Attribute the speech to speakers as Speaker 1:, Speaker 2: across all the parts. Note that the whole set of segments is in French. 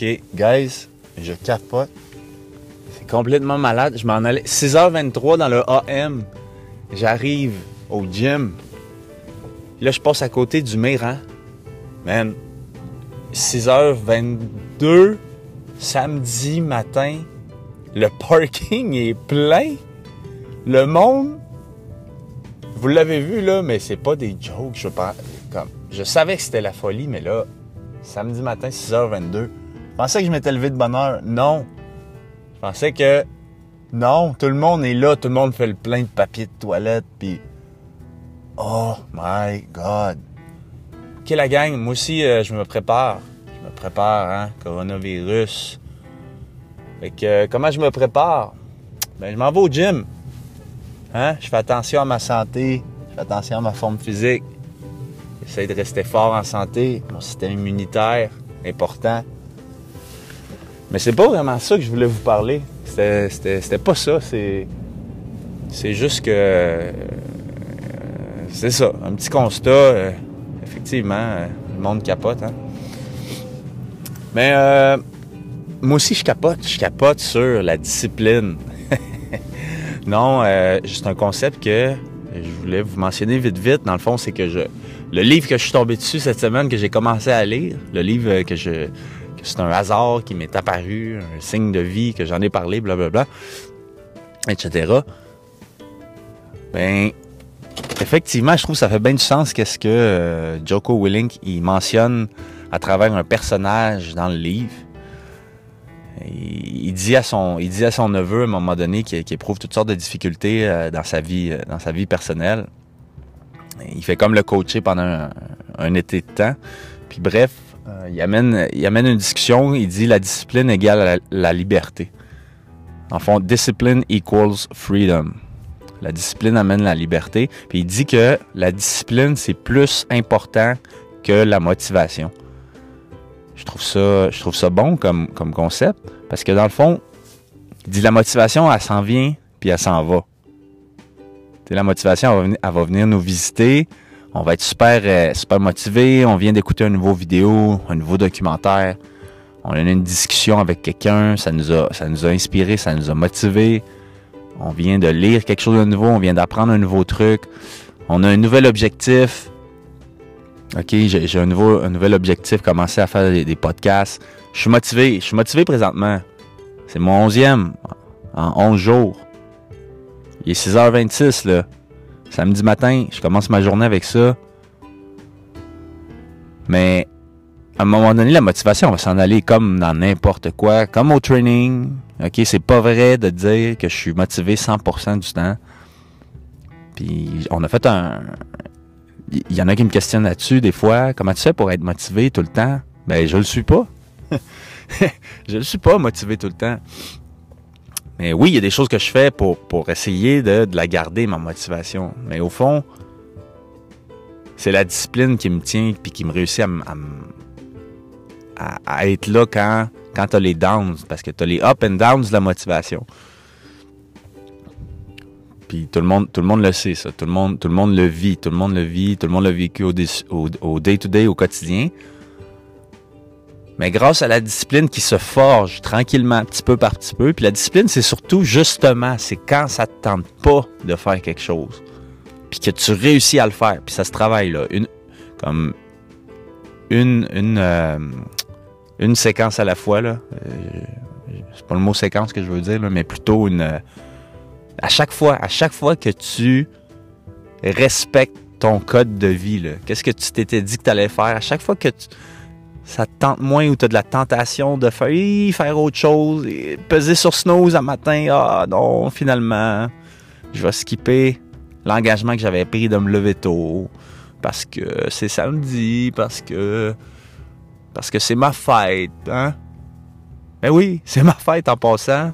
Speaker 1: OK, guys, je capote. C'est complètement malade. Je m'en allais. 6h23 dans le AM. J'arrive au gym. Là, je passe à côté du mur, hein. Man, 6h22, samedi matin, le parking est plein. Le monde, vous l'avez vu là, mais c'est pas des jokes. Je, comme, je savais que c'était la folie, mais là, samedi matin, 6h22, je pensais que je m'étais levé de bonne heure. Non. Je pensais que non, tout le monde est là, tout le monde fait le plein de papier de toilette, puis oh my god. Ok la gang, moi aussi euh, je me prépare, je me prépare, hein, coronavirus. Fait que euh, comment je me prépare? Ben je m'en vais au gym, hein, je fais attention à ma santé, je fais attention à ma forme physique, j'essaie de rester fort en santé, mon système immunitaire important. Mais c'est pas vraiment ça que je voulais vous parler. C'était pas ça. C'est. Juste que. Euh, c'est ça. Un petit constat. Euh, effectivement, euh, le monde capote. Hein. Mais moi aussi, je capote. Je capote sur la discipline. non, c'est un concept que je voulais vous mentionner vite, vite. Dans le fond, c'est que je. Le livre que je suis tombé dessus cette semaine, que j'ai commencé à lire, le livre que je c'est un hasard qui m'est apparu, un signe de vie, que j'en ai parlé, blablabla, etc. Ben, effectivement, je trouve que ça fait bien du sens qu'est-ce que euh, Joko Willink il mentionne à travers un personnage dans le livre. Il, dit à son, il dit à son neveu à un moment donné qu'il éprouve toutes sortes de difficultés euh, dans sa vie, euh, dans sa vie personnelle. Il fait comme le coacher pendant un été de temps. Puis bref, euh, il, amène, il amène une discussion, il dit la discipline égale la, liberté. En fond, discipline equals freedom. La discipline amène la liberté. Puis il dit que la discipline, c'est plus important que la motivation. Je trouve ça, je trouve ça bon comme, comme concept. Parce que dans le fond, il dit la motivation, elle s'en vient, puis elle s'en va. la motivation, elle va venir nous visiter, on va être super, euh, super motivé. On vient d'écouter une nouvelle vidéo, un nouveau documentaire. On a une discussion avec quelqu'un. Ça nous a, ça nous a inspiré, ça nous a motivé. On vient de lire quelque chose de nouveau. On vient d'apprendre un nouveau truc. On a un nouvel objectif. OK, j'ai un, nouveau, un nouvel objectif, commencer à faire des, des, podcasts. Je suis motivé. Je suis motivé présentement. C'est mon onzième en 11 jours. Il est 6h26, là. Samedi matin, je commence ma journée avec ça. Mais à un moment donné, la motivation va s'en aller comme dans n'importe quoi, comme au training. OK, c'est pas vrai de dire que je suis motivé 100% du temps. Puis on a fait un il y en a qui me questionnent là-dessus des fois, comment tu fais pour être motivé tout le temps? Ben je le suis pas. je le suis pas motivé tout le temps. Mais oui, il y a des choses que je fais pour, pour essayer de, la garder, ma motivation. Mais au fond, c'est la discipline qui me tient puis qui me réussit à, à, être là quand, quand tu as les downs. Parce que tu as les up and downs de la motivation. Puis tout le monde, tout le monde le sait, ça. Tout le monde, tout le monde le vit. Tout le monde le vit. Tout le monde l'a vécu au day-to-day, -day, au quotidien. Mais grâce à la discipline qui se forge tranquillement, petit peu par petit peu, puis la discipline, c'est surtout justement, c'est quand ça te tente pas de faire quelque chose, puis que tu réussis à le faire, puis ça se travaille là, une comme une une euh, une séquence à la fois là. Euh, c'est pas le mot séquence que je veux dire, là, mais plutôt une euh, à chaque fois, à chaque fois que tu respectes ton code de vie, qu'est-ce que tu t'étais dit que tu allais faire, à chaque fois que tu ça te tente moins ou tu as de la tentation de faire, autre chose, peser sur snooze un matin, ah non, finalement, je vais skipper l'engagement que j'avais pris de me lever tôt parce que c'est samedi, parce que parce que c'est ma fête, hein? Ben oui, c'est ma fête en passant.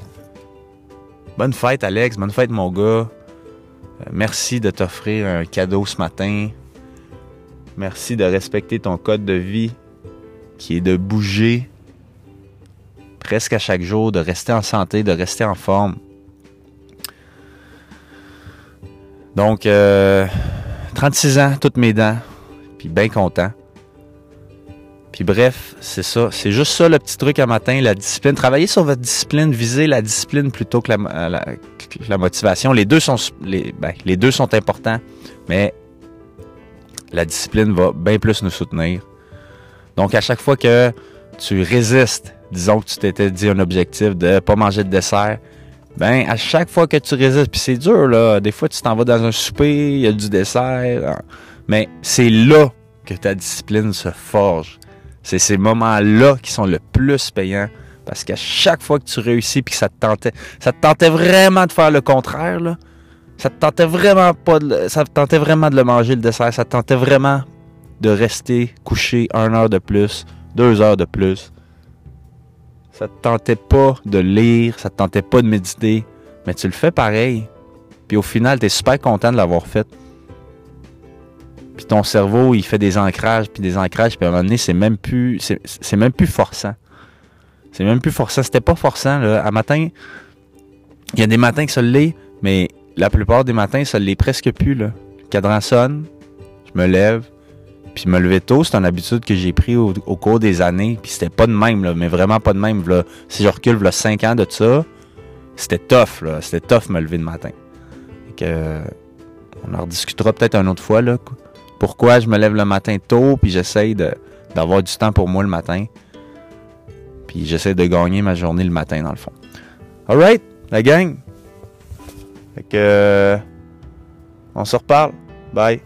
Speaker 1: Bonne fête Alex, bonne fête mon gars. Euh, merci de t'offrir un cadeau ce matin. Merci de respecter ton code de vie qui est de bouger presque à chaque jour, de rester en santé, de rester en forme. Donc, 36 euh, ans, toutes mes dents, puis bien content. Puis bref, c'est ça. C'est juste ça le petit truc à matin, la discipline. Travailler sur votre discipline, viser la discipline plutôt que la, motivation. Les deux, sont, ben, les deux sont importants, mais la discipline va bien plus nous soutenir. Donc à chaque fois que tu résistes, disons que tu t'étais dit un objectif de pas manger de dessert, ben à chaque fois que tu résistes, puis c'est dur là, des fois tu t'en vas dans un souper, il y a du dessert, hein. mais c'est là que ta discipline se forge. C'est ces moments-là qui sont le plus payants. Parce qu'à chaque fois que tu réussis puis que ça te tentait, ça te tentait vraiment de faire le contraire, là, ça te tentait vraiment pas de, ça te tentait vraiment de le manger le dessert, ça te tentait vraiment de rester couché une heure de plus, deux heures de plus. Ça te tentait pas de lire, ça te tentait pas de méditer, mais tu le fais pareil. Puis au final, tu es super content de l'avoir fait. Puis ton cerveau, il fait des ancrages, puis des ancrages, puis à un moment donné, c'est même plus, c'est même plus forçant. C'est même plus forçant. C'était pas forçant. À matin, il y a des matins que ça l'est, mais la plupart des matins, ça l'est presque plus. Le cadran sonne, je me lève, puis me lever tôt, c'est une habitude que j'ai pris au, cours des années, puis c'était pas de même, mais vraiment pas de même. Là. Si je recule, là, 5 ans de ça, c'était tough, là. C'était tough me lever le matin. que, on en rediscutera peut-être une autre fois, là pourquoi je me lève le matin tôt, puis j'essaye d'avoir du temps pour moi le matin. Puis j'essaie de gagner ma journée le matin, dans le fond. Alright, la gang. Fait que. on se reparle. Bye.